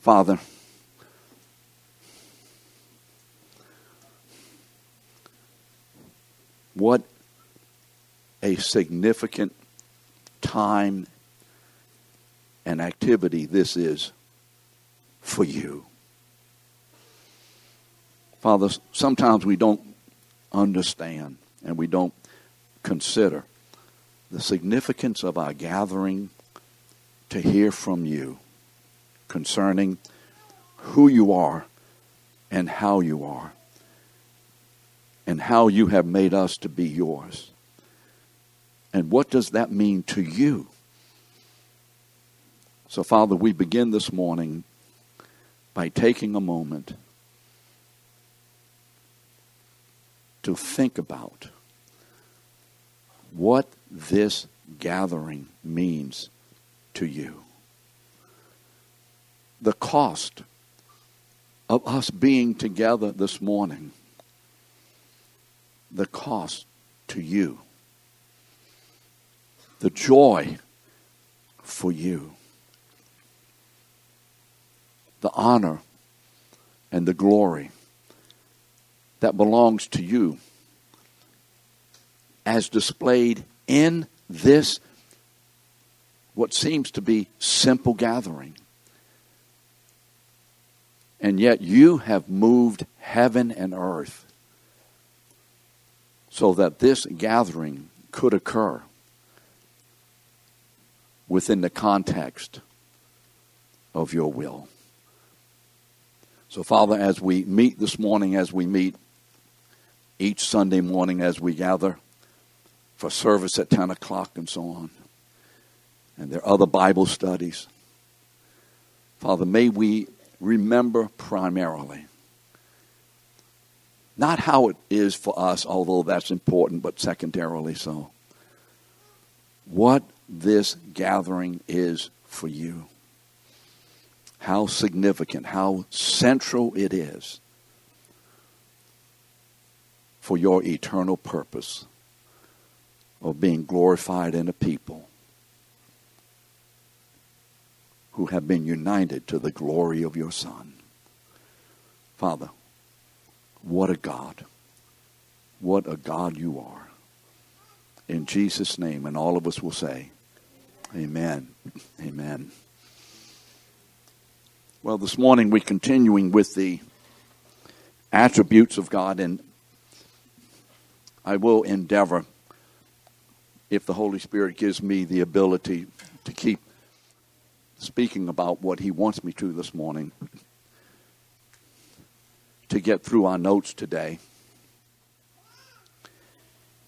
Father, what a significant time and activity this is for you. Father, sometimes we don't understand and we don't consider the significance of our gathering to hear from you concerning who you are and how you are and how you have made us to be yours. And what does that mean to you? So, Father, we begin this morning by taking a moment to think about what this gathering means to you. The cost of us being together this morning, the cost to you, the joy for you, the honor and the glory that belongs to you as displayed in this what seems to be simple gathering. And yet you have moved heaven and earth so that this gathering could occur within the context of your will. So, Father, as we meet this morning, as we meet each Sunday morning, as we gather for service at 10 o'clock and so on, and there are other Bible studies, Father, may we remember primarily not how it is for us, although that's important, but secondarily so. What this gathering is for you. How significant, how central it is for your eternal purpose of being glorified in a people who have been united to the glory of your Son. Father, what a God. What a God you are. In Jesus' name, and all of us will say, Amen. Amen. Well, this morning we're continuing with the attributes of God, and I will endeavor, if the Holy Spirit gives me the ability to keep speaking about what He wants me to this morning, to get through our notes today.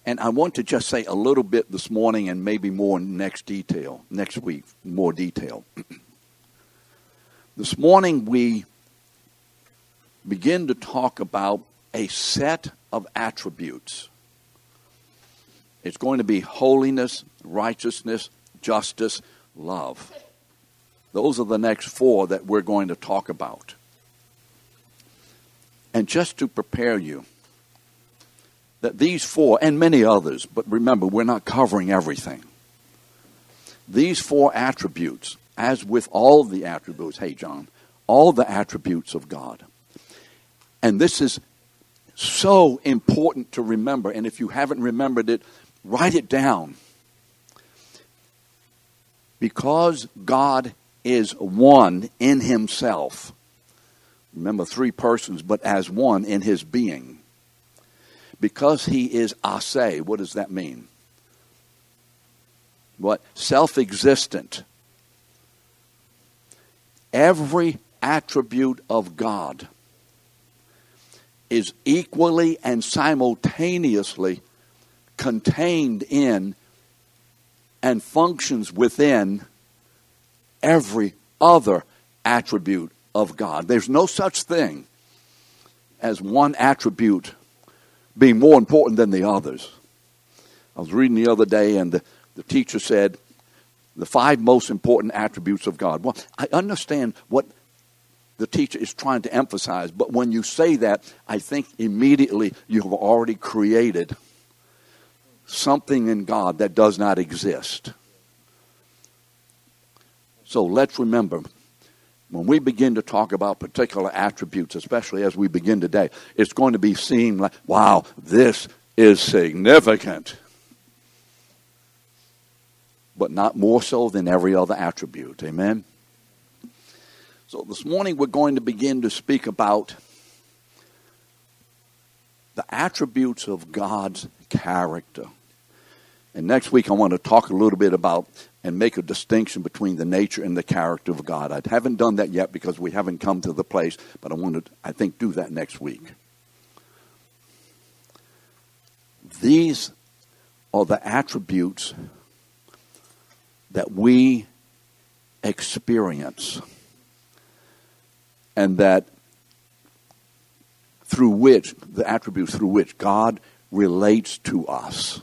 And I want to just say a little bit this morning and maybe more next detail, next week, more detail. this morning we begin to talk about a set of attributes. It's going to be holiness, righteousness, justice, love. Those are the next four that we're going to talk about. And just to prepare you, that these four, and many others, but remember, we're not covering everything. These four attributes, as with all the attributes, hey, John, all the attributes of God. And this is so important to remember. And if you haven't remembered it, write it down. Because God is one in Himself. Remember, three persons, but as one in His being because he is a se. What does that mean? What? Self existent. Every attribute of God is equally and simultaneously contained in and functions within every other attribute of God. There's no such thing as one attribute being more important than the others. I was reading the other day, and the, the teacher said the five most important attributes of God. Well, I understand what the teacher is trying to emphasize, but when you say that, I think immediately you have already created something in God that does not exist. So let's remember when we begin to talk about particular attributes, especially as we begin today, it's going to be seen like, wow, this is significant. But not more so than every other attribute. Amen? So this morning we're going to begin to speak about the attributes of God's character. And next week, I want to talk a little bit about and make a distinction between the nature and the character of God. I haven't done that yet because we haven't come to the place, but I want to, I think, do that next week. These are the attributes that we experience and that through which, the attributes through which God relates to us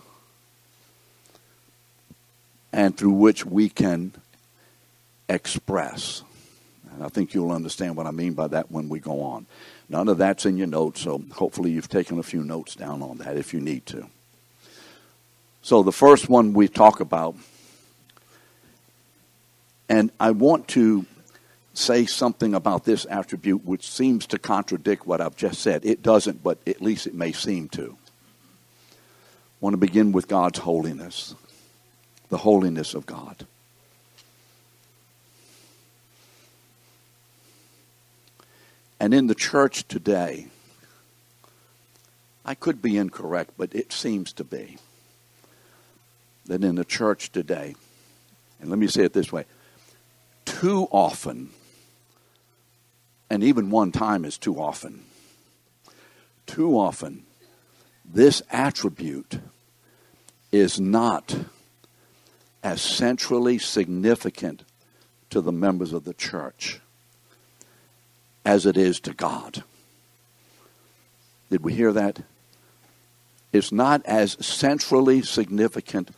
and through which we can express. And I think you'll understand what I mean by that when we go on. None of that's in your notes, so hopefully you've taken a few notes down on that if you need to. So the first one we talk about, and I want to say something about this attribute which seems to contradict what I've just said. It doesn't, but at least it may seem to. I want to begin with God's holiness, the holiness of God. And in the church today, I could be incorrect, but it seems to be that in the church today, and let me say it this way too often and even one time is too often. Too often, this attribute is not as centrally significant to the members of the church as it is to God. Did we hear that? It's not as centrally significant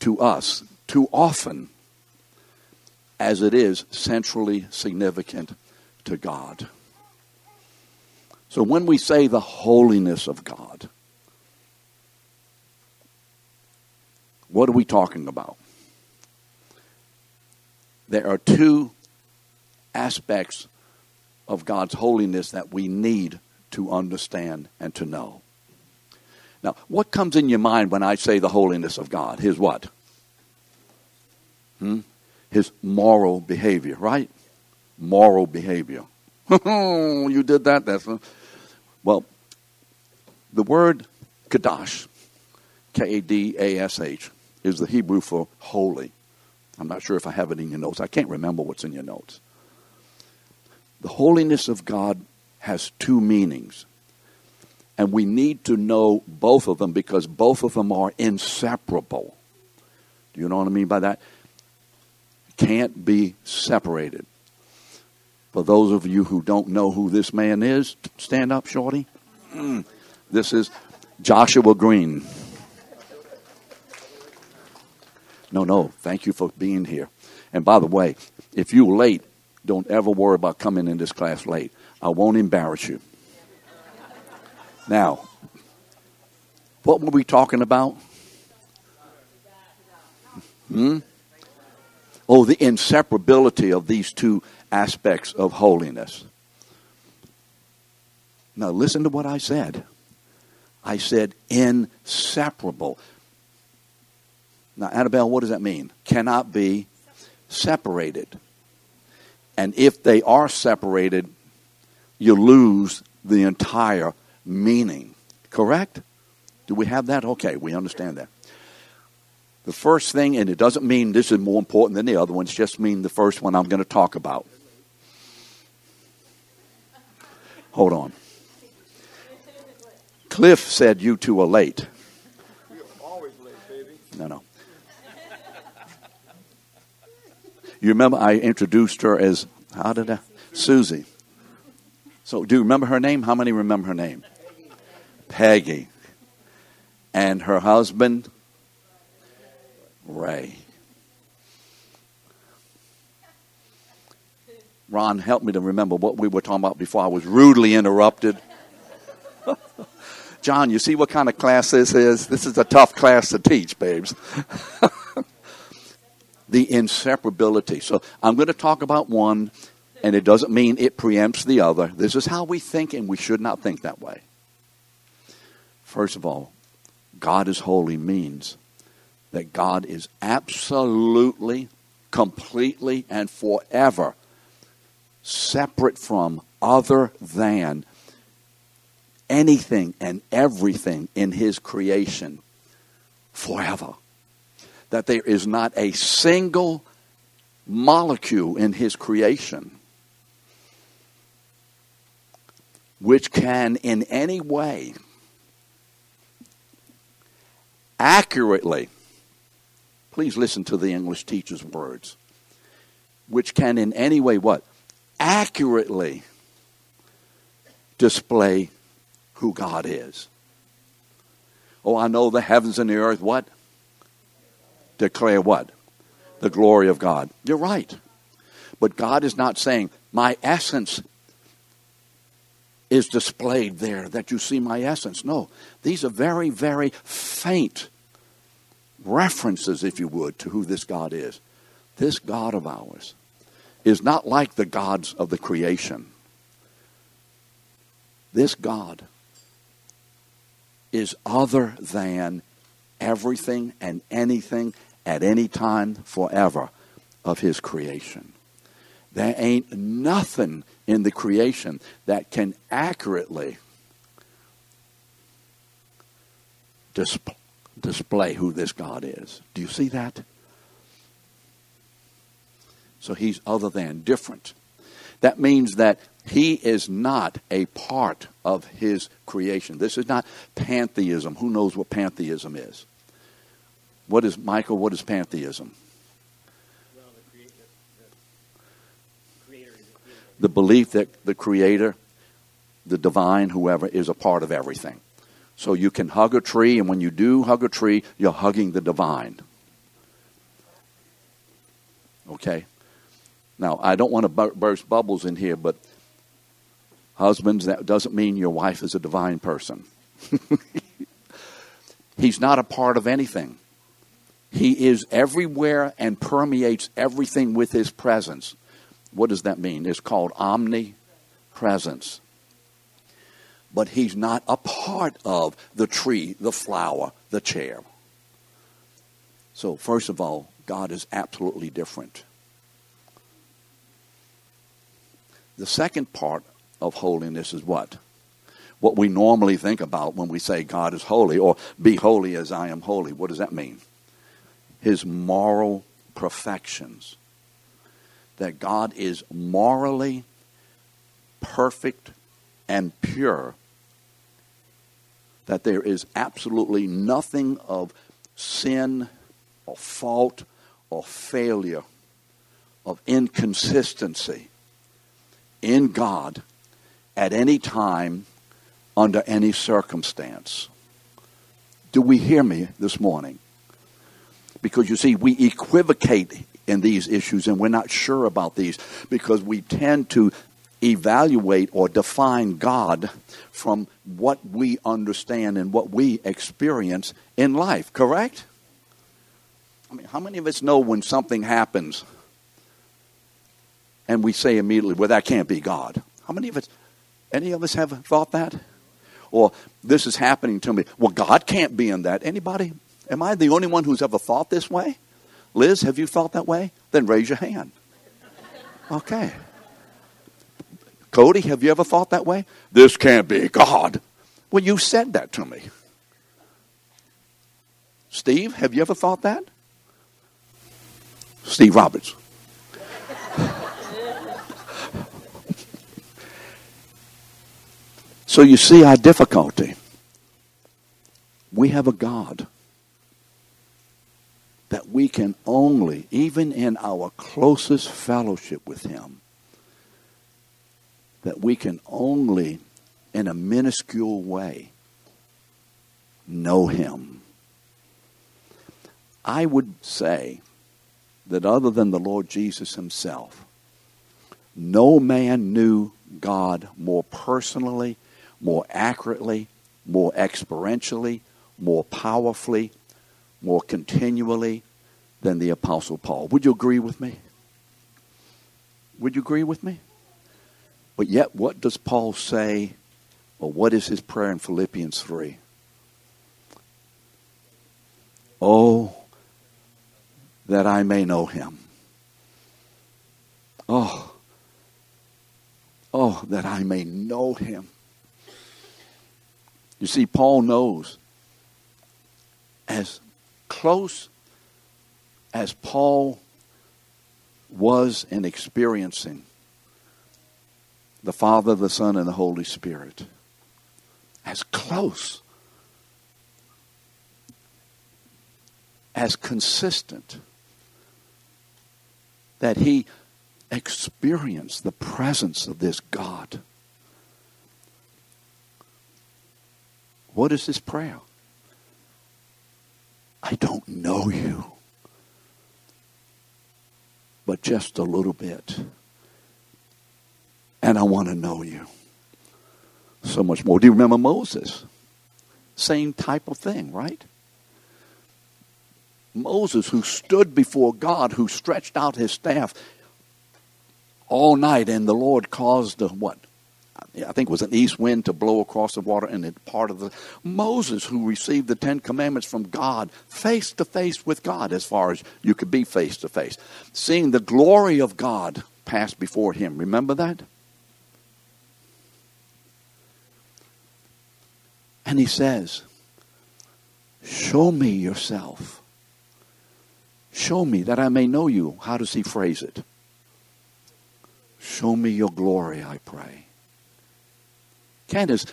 to us too often as it is centrally significant to God. So when we say the holiness of God, what are we talking about? There are two aspects of God's holiness that we need to understand and to know. Now, what comes in your mind when I say the holiness of God? His what? Hmm? His moral behavior, right? moral behavior. you did that. That's a, well. The word kadash, K A D A S H, is the Hebrew for holy. I'm not sure if I have it in your notes. I can't remember what's in your notes. The holiness of God has two meanings. And we need to know both of them because both of them are inseparable. Do you know what I mean by that? Can't be separated. For those of you who don't know who this man is, stand up, Shorty. This is Joshua Green. No, no, thank you for being here. And by the way, if you're late, don't ever worry about coming in this class late. I won't embarrass you. Now, what were we talking about? Hmm? Oh, the inseparability of these two aspects of holiness. Now, listen to what I said. I said inseparable. Now, Annabelle, what does that mean? Cannot be separated. And if they are separated, you lose the entire meaning. Correct? Do we have that? Okay, we understand that. The first thing, and it doesn't mean this is more important than the other ones, just mean the first one I'm going to talk about. Hold on. Cliff said you two are late. We are always late, baby. No, no. You remember I introduced her as, how did I? Susie. So do you remember her name? How many remember her name? Peggy. And her husband? Ray. Ron, help me to remember what we were talking about before I was rudely interrupted. John, you see what kind of class this is? This is a tough class to teach, babes. the inseparability. So I'm going to talk about one, And it doesn't mean it preempts the other. This is how we think, and we should not think that way. First of all, God is holy means that God is absolutely, completely, and forever separate from, other than anything and everything in His creation forever. That there is not a single molecule in His creation which can in any way accurately, please listen to the English teacher's words, which can in any way what? Accurately display who God is. Oh, I know the heavens and the earth, what? Declare what? The glory of God. You're right. But God is not saying, my essence is displayed there, that you see my essence. No, these are very, very faint references, if you would, to who this God is. This God of ours is not like the gods of the creation. This God is other than everything and anything at any time forever of his creation. There ain't nothing in the creation that can accurately disp- display who this God is. Do you see that? So he's other than, different. That means that he is not a part of his creation. This is not pantheism. Who knows what pantheism is? What is, Michael, what is pantheism? the belief that the Creator, the divine, whoever, is a part of everything. So you can hug a tree, and when you do hug a tree, you're hugging the divine. Okay? Now, I don't want to burst bubbles in here, but husbands, that doesn't mean your wife is a divine person. He's not a part of anything. He is everywhere and permeates everything with his presence. What does that mean? It's called omnipresence. But he's not a part of the tree, the flower, the chair. So, first of all, God is absolutely different. The second part of holiness is what? What we normally think about when we say God is holy or be holy as I am holy. What does that mean? His moral perfections that God is morally perfect and pure, that there is absolutely nothing of sin or fault or failure, of inconsistency in God at any time under any circumstance. Do we hear me this morning? Because you see, we equivocate in these issues, and we're not sure about these because we tend to evaluate or define God from what we understand and what we experience in life, correct? I mean, how many of us know when something happens and we say immediately, well, that can't be God? How many of us, any of us have thought that? Or this is happening to me. Well, God can't be in that. Anybody? Am I the only one who's ever thought this way? Liz, have you felt that way? Then raise your hand. Okay. Cody, have you ever thought that way? This can't be God. Well, you said that to me. Steve, have you ever thought that? Steve Roberts. so you see our difficulty. We have a God that we can only, even in our closest fellowship with Him, that we can only, in a minuscule way, know Him. I would say that other than the Lord Jesus Himself, no man knew God more personally, more accurately, more experientially, more powerfully, more continually than the Apostle Paul. Would you agree with me? Would you agree with me? But yet, what does Paul say? Or what is his prayer in Philippians 3? Oh, that I may know him. Oh, oh, that I may know him. You see, Paul knows as close as Paul was in experiencing the Father, the Son, and the Holy Spirit, as close, as consistent, that he experienced the presence of this God. What is this prayer? I don't know you, but just a little bit. And I want to know you so much more. Do you remember Moses? Same type of thing, right? Moses, who stood before God, who stretched out his staff all night, and the Lord caused a what? I think it was an east wind to blow across the water, and it part of the Moses, who received the Ten Commandments from God, face to face with God, as far as you could be face to face, seeing the glory of God pass before him. Remember that? And he says, Show me yourself. Show me that I may know you. How does he phrase it? Show me your glory, I pray. Candace,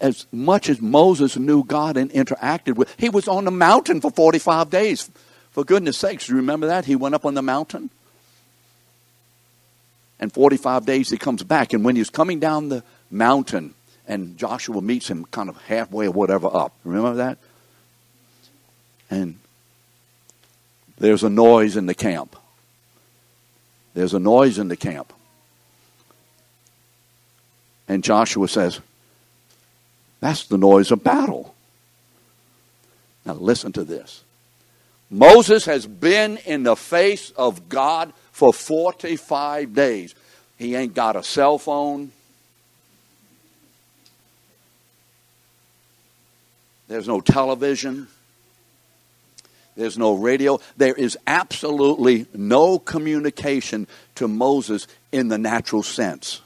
as much as Moses knew God and interacted with, he was on the mountain for 45 days. For goodness sakes, you remember that? He went up on the mountain. And 45 days he comes back. And when he's coming down the mountain, and Joshua meets him kind of halfway or whatever up. Remember that? And there's a noise in the camp. There's a noise in the camp. And Joshua says, That's the noise of battle. Now listen to this. Moses has been in the face of God for 45 days. He ain't got a cell phone. There's no television. There's no radio. There is absolutely no communication to Moses in the natural sense.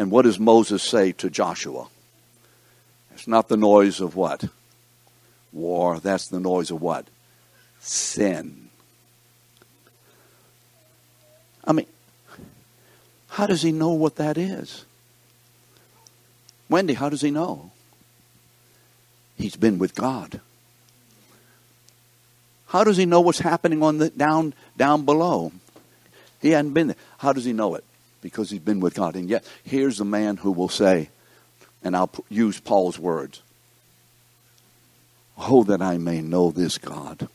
And what does Moses say to Joshua? It's not the noise of what? War. That's the noise of what? Sin. I mean, how does he know what that is? Wendy, how does he know? He's been with God. How does he know what's happening on the down down below? He hadn't been there. How does he know it? Because he's been with God. And yet, here's a man who will say, and I'll use Paul's words Oh, that I may know this God.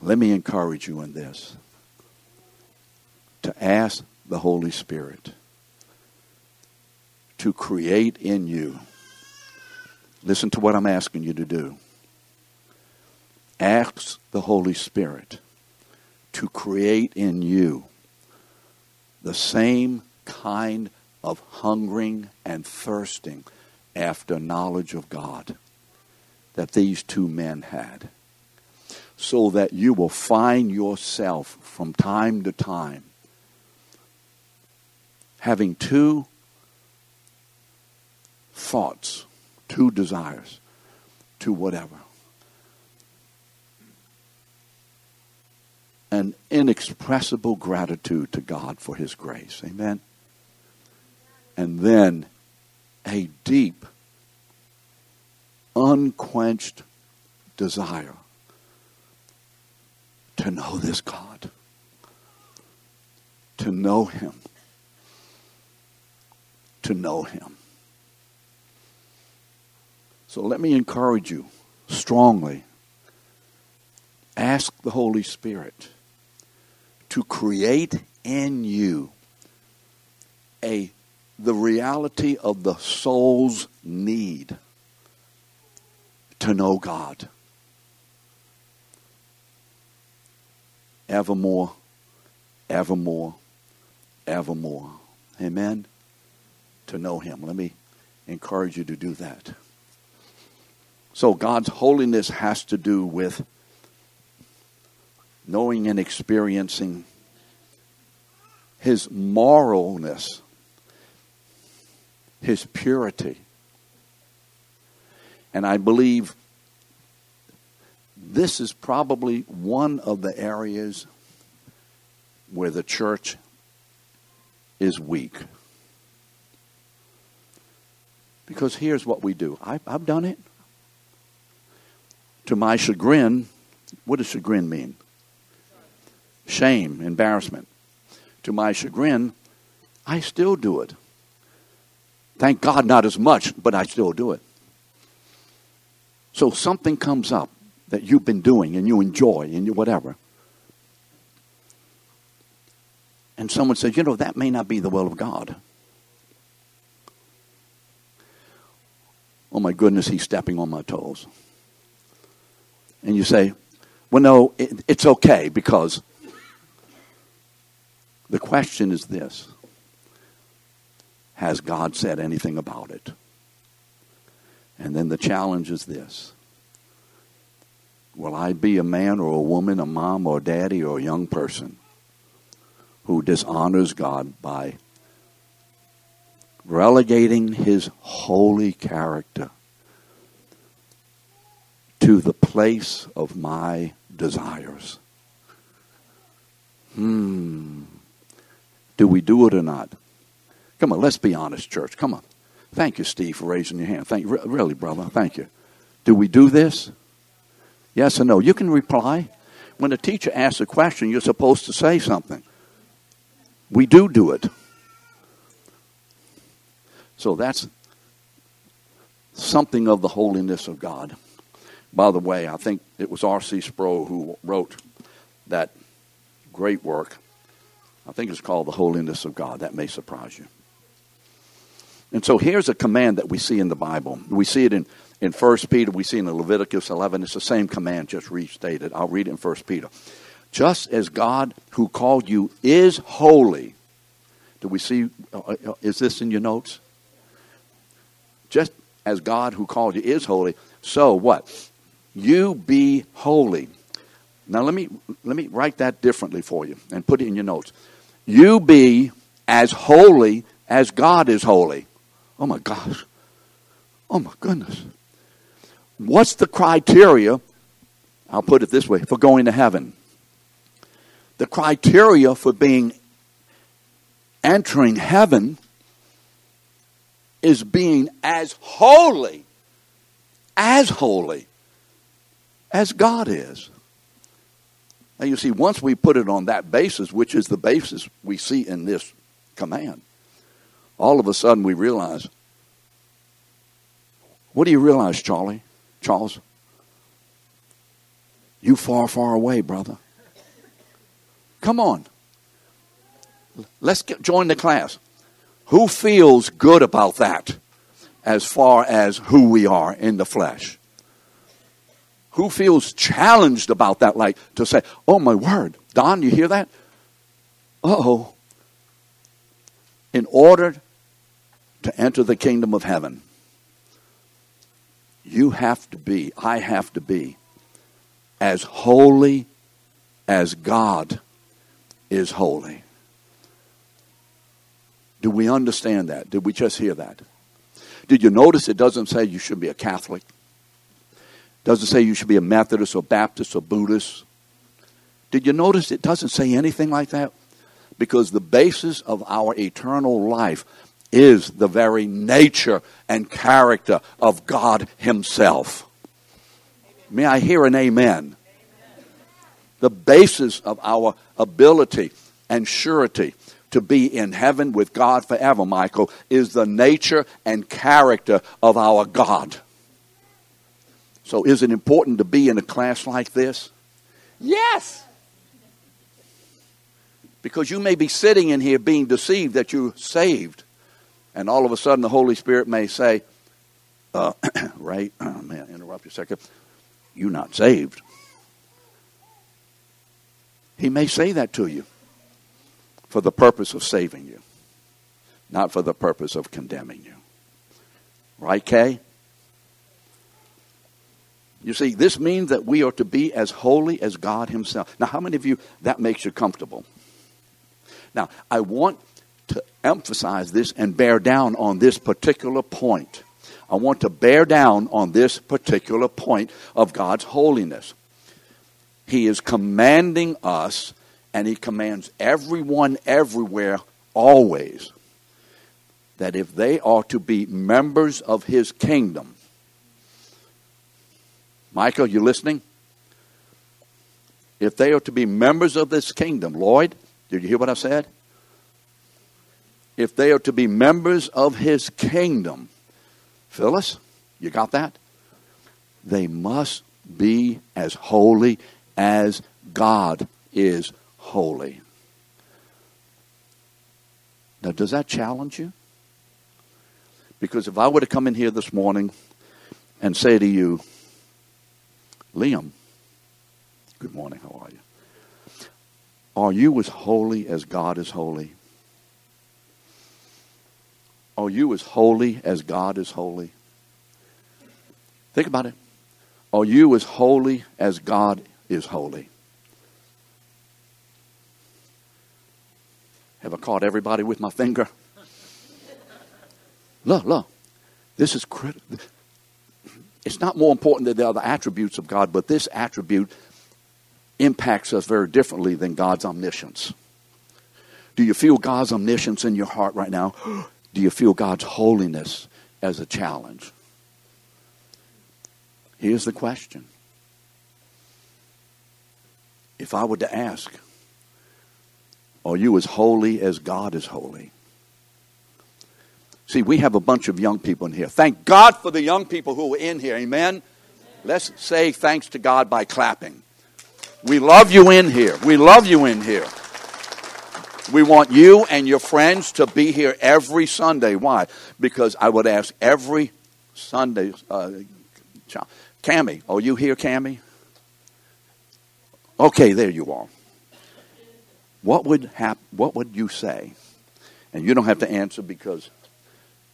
Let me encourage you in this to ask the Holy Spirit to create in you Listen to what I'm asking you to do. Ask the Holy Spirit to create in you the same kind of hungering and thirsting after knowledge of God that these two men had. So that you will find yourself from time to time having two thoughts two desires, to whatever. An inexpressible gratitude to God for His grace. Amen. And then a deep, unquenched desire to know this God, to know Him, to know Him. So let me encourage you strongly. Ask the Holy Spirit to create in you a the reality of the soul's need to know God. Evermore, evermore, evermore. Amen? To know Him. Let me encourage you to do that. So, God's holiness has to do with knowing and experiencing His moralness, His purity. And I believe this is probably one of the areas where the church is weak. Because here's what we do I, have done it. To my chagrin, what does chagrin mean? Shame, embarrassment. To my chagrin, I still do it. Thank God, not as much, but I still do it. So something comes up that you've been doing and you enjoy and you whatever. And someone says, you know, that may not be the will of God. Oh my goodness, he's stepping on my toes. And you say, well, no, it, it's okay because the question is this Has God said anything about it? And then the challenge is this Will I be a man or a woman, a mom or daddy or a young person who dishonors God by relegating his holy character to the place of my desires? Hmm. Do we do it or not? Come on, let's be honest, church. Come on. Thank you, Steve, for raising your hand. Thank you. Really, brother. Thank you. Do we do this? Yes or no? You can reply. When a teacher asks a question, you're supposed to say something. We do do it. So that's something of the holiness of God. By the way, I think it was R.C. Sproul who wrote that great work. I think it's called The Holiness of God. That may surprise you. And so here's a command that we see in the Bible. We see it in, in 1 Peter, we see it in Leviticus 11. It's the same command, just restated. I'll read it in 1 Peter. Just as God who called you is holy. Do we see? Uh, uh, is this in your notes? Just as God who called you is holy, so what? You be holy. Now let me let me write that differently for you and put it in your notes. You be as holy as God is holy. Oh my gosh. Oh my goodness. What's the criteria? I'll put it this way for going to heaven. The criteria for being entering heaven is being as holy, as holy as God is. Now, you see, once we put it on that basis, which is the basis we see in this command, all of a sudden we realize what do you realize, Charlie? Charles? You far, far away, brother. Come on. Let's get, join the class. Who feels good about that as far as who we are in the flesh? Who feels challenged about that? Like to say, oh my word, Don, you hear that? oh. In order to enter the kingdom of heaven, you have to be, I have to be, as holy as God is holy. Do we understand that? Did we just hear that? Did you notice it doesn't say you should be a Catholic? Doesn't say you should be a Methodist or Baptist or Buddhist. Did you notice it doesn't say anything like that? Because the basis of our eternal life is the very nature and character of God Himself. May I hear an amen? The basis of our ability and surety to be in heaven with God forever, Michael, is the nature and character of our God. So, is it important to be in a class like this? Yes. Because you may be sitting in here being deceived that you're saved and all of a sudden the Holy Spirit may say, uh, right, oh, man, interrupt you a second, you're not saved. He may say that to you. for the purpose of saving you, not for the purpose of condemning you. Right, Kay? You see, this means that we are to be as holy as God Himself. Now, how many of you that makes you comfortable? Now, I want to emphasize this and bear down on this particular point. I want to bear down on this particular point of God's holiness. He is commanding us, and He commands everyone everywhere always that if they are to be members of His kingdom, Michael, you listening? If they are to be members of this kingdom, Lloyd, did you hear what I said? If they are to be members of his kingdom, Phyllis, you got that? They must be as holy as God is holy. Now, does that challenge you? Because if I were to come in here this morning and say to you, Liam, good morning, how are you? Are you as holy as God is holy? Are you as holy as God is holy? Think about it. Are you as holy as God is holy? Have I caught everybody with my finger? Look, look. This is critical it's not more important than the other attributes of God, but this attribute impacts us very differently than God's omniscience. Do you feel God's omniscience in your heart right now? Do you feel God's holiness as a challenge? Here's the question. If I were to ask, are you as holy as God is holy? See, we have a bunch of young people in here. Thank God for the young people who are in here. Amen? Let's say thanks to God by clapping. We love you in here. We love you in here. We want you and your friends to be here every Sunday. Why? Because I would ask every Sunday, uh, Cammy, are you here, Cammy? Okay, there you are. What would hap- What would you say? And you don't have to answer because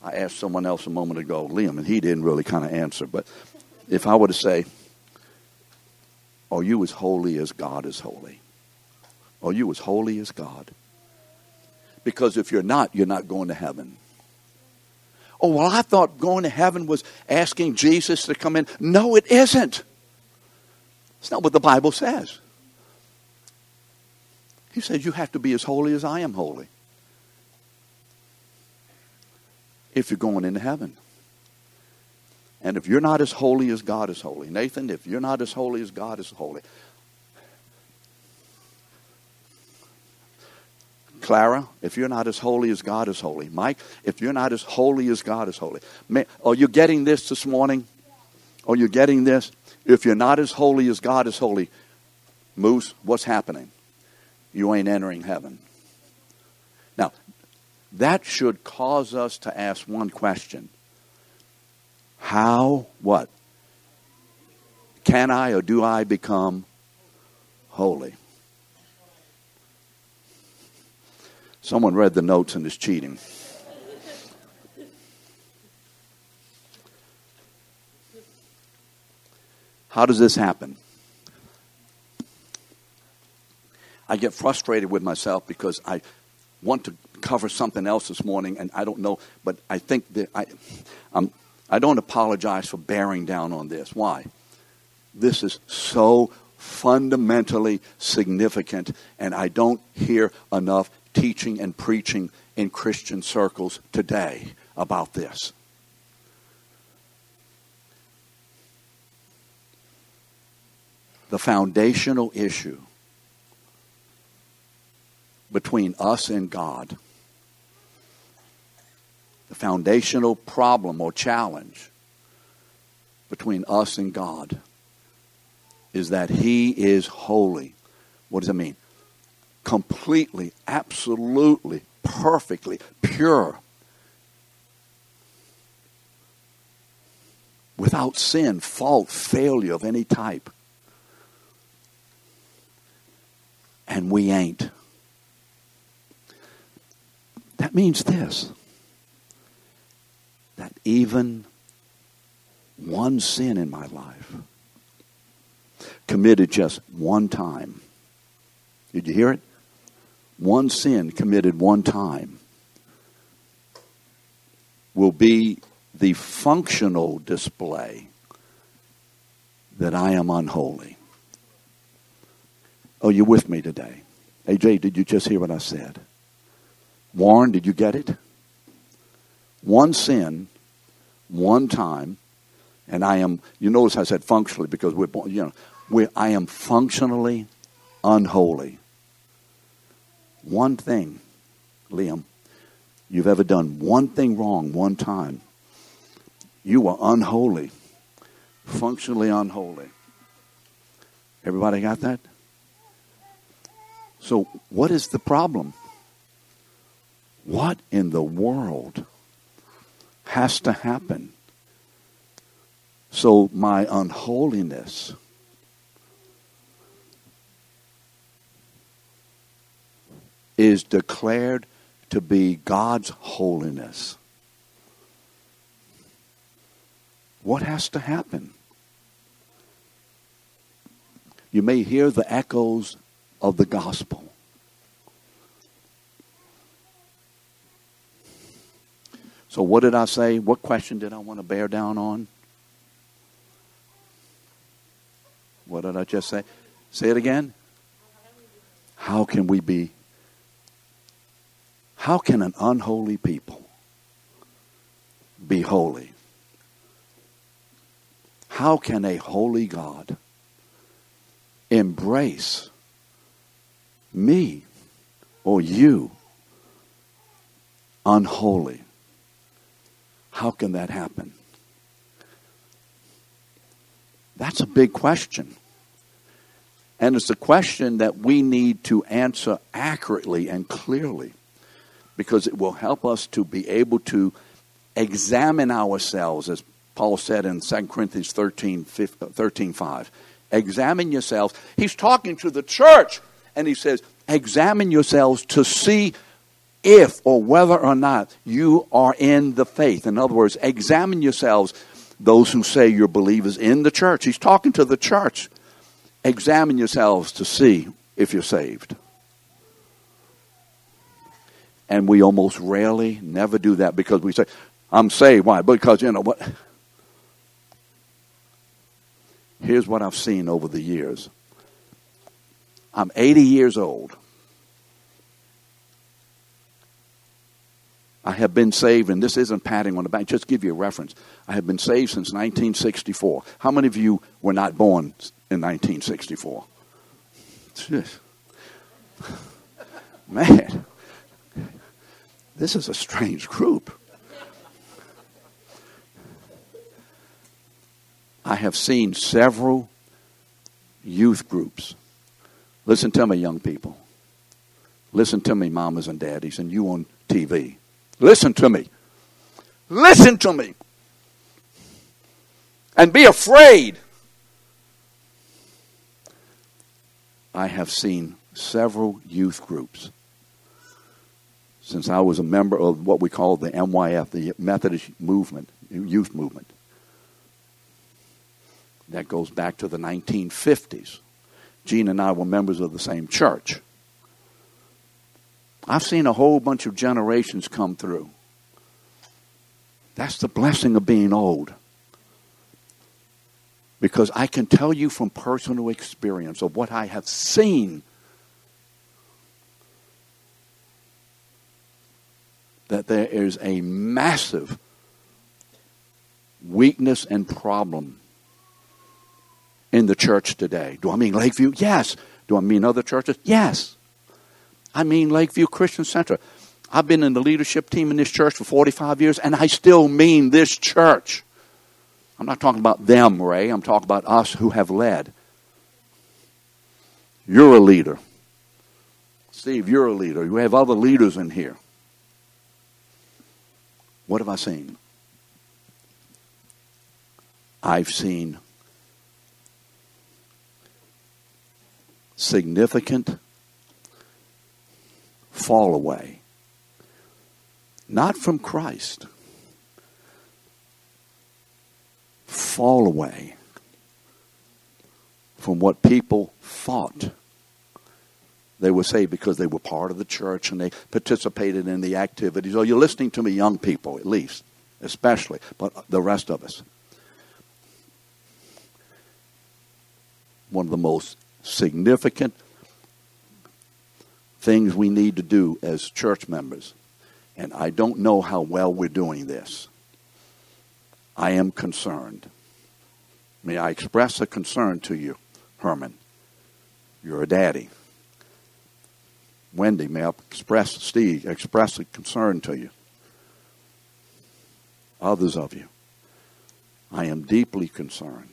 I asked someone else a moment ago, Liam, and he didn't really kind of answer. But if I were to say, Are you as holy as God is holy? Are you as holy as God? Because if you're not, you're not going to heaven. Oh, well, I thought going to heaven was asking Jesus to come in. No, it isn't. It's not what the Bible says. He says you have to be as holy as I am holy. If you're going into heaven. And if you're not as holy as God is holy, Nathan, if you're not as holy as God is holy, Clara, if you're not as holy as God is holy, Mike, if you're not as holy as God is holy, are you getting this this morning? Are you getting this? If you're not as holy as God is holy, Moose, what's happening? You ain't entering heaven. That should cause us to ask one question How, what? Can I or do I become holy? Someone read the notes and is cheating. How does this happen? I get frustrated with myself because I want to cover something else this morning, and I don't know, but I think that I, um, I don't apologize for bearing down on this. Why? This is so fundamentally significant, and I don't hear enough teaching and preaching in Christian circles today about this. The foundational issue between us and God the foundational problem or challenge between us and God is that He is holy. What does that mean? Completely, absolutely, perfectly pure. Without sin, fault, failure of any type. And we ain't. That means this that even one sin in my life, committed just one time, did you hear it? One sin committed one time will be the functional display that I am unholy. Oh, you're with me today. AJ, did you just hear what I said? Warren, did you get it? One sin, one time, and I am, you notice I said functionally because we're, you know, we I am functionally unholy. One thing, Liam, you've ever done one thing wrong one time, you are unholy, functionally unholy. Everybody got that? So, what is the problem? What in the world has to happen so my unholiness is declared to be God's holiness? What has to happen? You may hear the echoes of the gospel. So, what did I say? What question did I want to bear down on? What did I just say? Say it again. How can we be? How can an unholy people be holy? How can a holy God embrace me or you unholy? How can that happen? That's a big question. And it's a question that we need to answer accurately and clearly because it will help us to be able to examine ourselves, as Paul said in 2 Corinthians 13, 13 5. Examine yourselves. He's talking to the church, and he says, Examine yourselves to see if or whether or not you are in the faith. In other words, examine yourselves, those who say you're believers in the church. He's talking to the church. Examine yourselves to see if you're saved. And we almost rarely never do that because we say, I'm saved. Why? Because, you know what? Here's what I've seen over the years. I'm 80 years old. I have been saved, and this isn't patting on the back, just give you a reference. I have been saved since 1964. How many of you were not born in 1964? Man, this is a strange group. I have seen several youth groups. Listen to me, young people. Listen to me, mamas and daddies, and you on TV. Listen to me. Listen to me. And be afraid. I have seen several youth groups since I was a member of what we call the MYF, the Methodist movement, youth movement. That goes back to the 1950s. Gene and I were members of the same church. I've seen a whole bunch of generations come through. That's the blessing of being old. Because I can tell you from personal experience of what I have seen that there is a massive weakness and problem in the church today. Do I mean Lakeview? Yes. Do I mean other churches? Yes. I mean Lakeview Christian Center. I've been in the leadership team in this church for 45 years, and I still mean this church. I'm not talking about them, Ray. I'm talking about us who have led. You're a leader. Steve, you're a leader. You have other leaders in here. What have I seen? I've seen significant fall away not from Christ, fall away from what people thought they were saved because they were part of the church and they participated in the activities. Oh, you're listening to me, young people, at least, especially, but the rest of us. One of the most significant things we need to do as church members, and I don't know how well we're doing this. I am concerned. May I express a concern to you, Herman? You're a daddy. Wendy, may I express, Steve, express a concern to you. Others of you. I am deeply concerned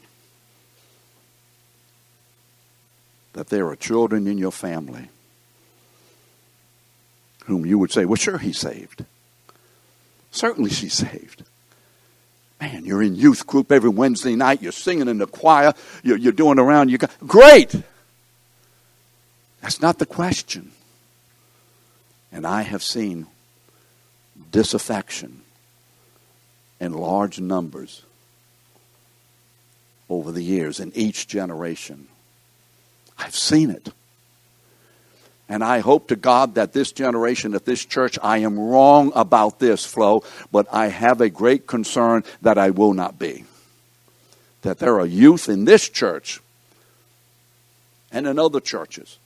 that there are children in your family whom you would say, well, sure, he's saved. Certainly she's saved. Man, you're in youth group every Wednesday night. You're singing in the choir. You're, you're doing around. You got great. That's not the question. And I have seen disaffection in large numbers over the years in each generation. I've seen it. And I hope to God that this generation, at this church, I am wrong about this, Flo, but I have a great concern that I will not be. That there are youth in this church and in other churches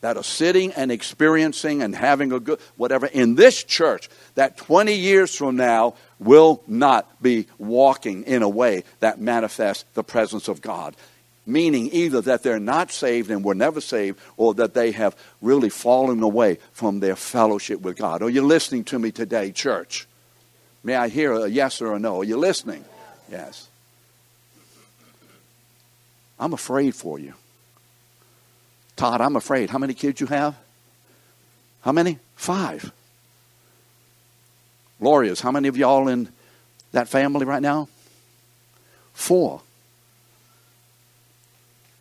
that are sitting and experiencing and having a good whatever in this church that 20 years from now will not be walking in a way that manifests the presence of God meaning either that they're not saved and were never saved, or that they have really fallen away from their fellowship with God. Are you listening to me today, church? May I hear a yes or a no? Are you listening? Yes. I'm afraid for you. Todd, I'm afraid. How many kids you have? How many? Five. Glorious, how many of y'all in that family right now? Four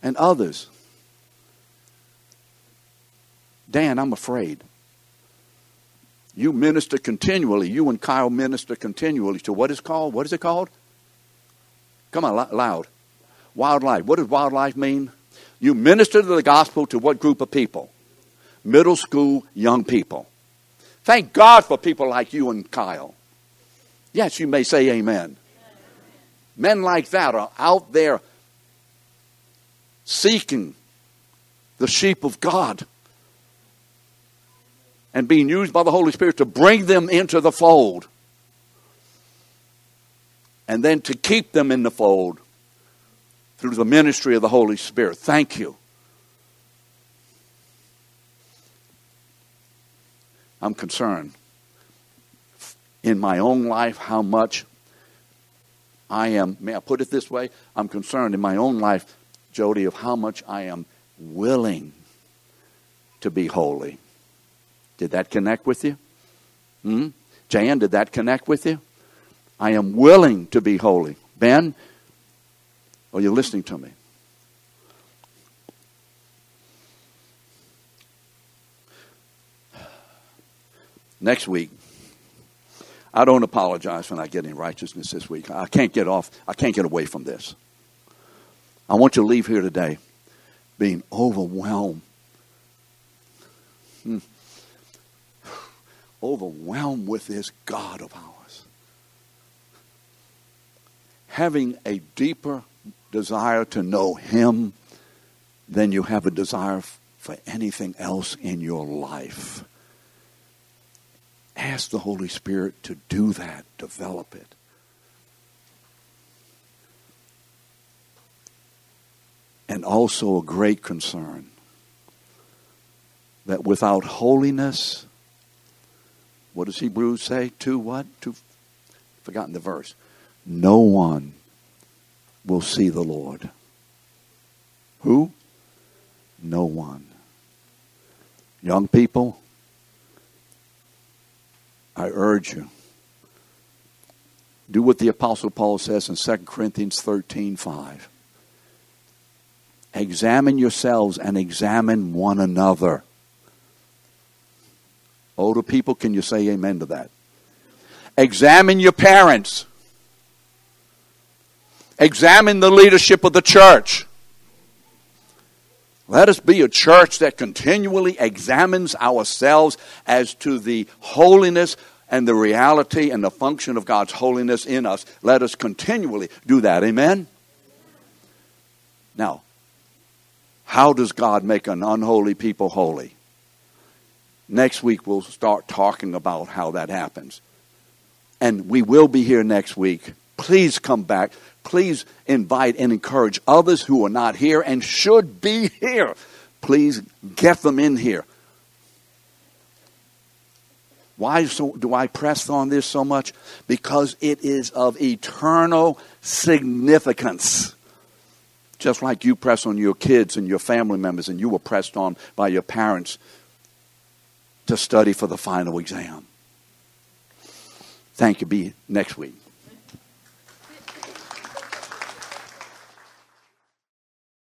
and others. Dan, I'm afraid. You minister continually. You and Kyle minister continually to what is called? What is it called? Come on, loud. WyldLife. What does WyldLife mean? You minister to the gospel to what group of people? Middle school young people. Thank God for people like you and Kyle. Yes, you may say amen. Men like that are out there seeking the sheep of God and being used by the Holy Spirit to bring them into the fold and then to keep them in the fold through the ministry of the Holy Spirit. Thank you. I'm concerned in my own life how much I am, may I put it this way? I'm concerned in my own life Jody, of how much I am willing to be holy. Did that connect with you? Hmm? Jan, did that connect with you? I am willing to be holy. Ben, are you listening to me? Next week, I don't apologize when I get in righteousness this week. I can't get off, I can't get away from this. I want you to leave here today being overwhelmed. Hmm. Overwhelmed with this God of ours. Having a deeper desire to know Him than you have a desire for anything else in your life. Ask the Holy Spirit to do that, develop it. And also a great concern that without holiness, what does Hebrews say? To what? To forgotten the verse. No one will see the Lord. Who? No one. Young people, I urge you. Do what the Apostle Paul says in 2 Corinthians 13 5 Examine yourselves and examine one another. Older people, can you say amen to that? Examine your parents. Examine the leadership of the church. Let us be a church that continually examines ourselves as to the holiness and the reality and the function of God's holiness in us. Let us continually do that. Amen? Now, how does God make an unholy people holy? Next week, we'll start talking about how that happens. And we will be here next week. Please come back please invite and encourage others who are not here and should be here. Please get them in here. Why so, do I press on this so much? Because it is of eternal significance. Just like you press on your kids and your family members, and you were pressed on by your parents to study for the final exam. Thank you. Be next week.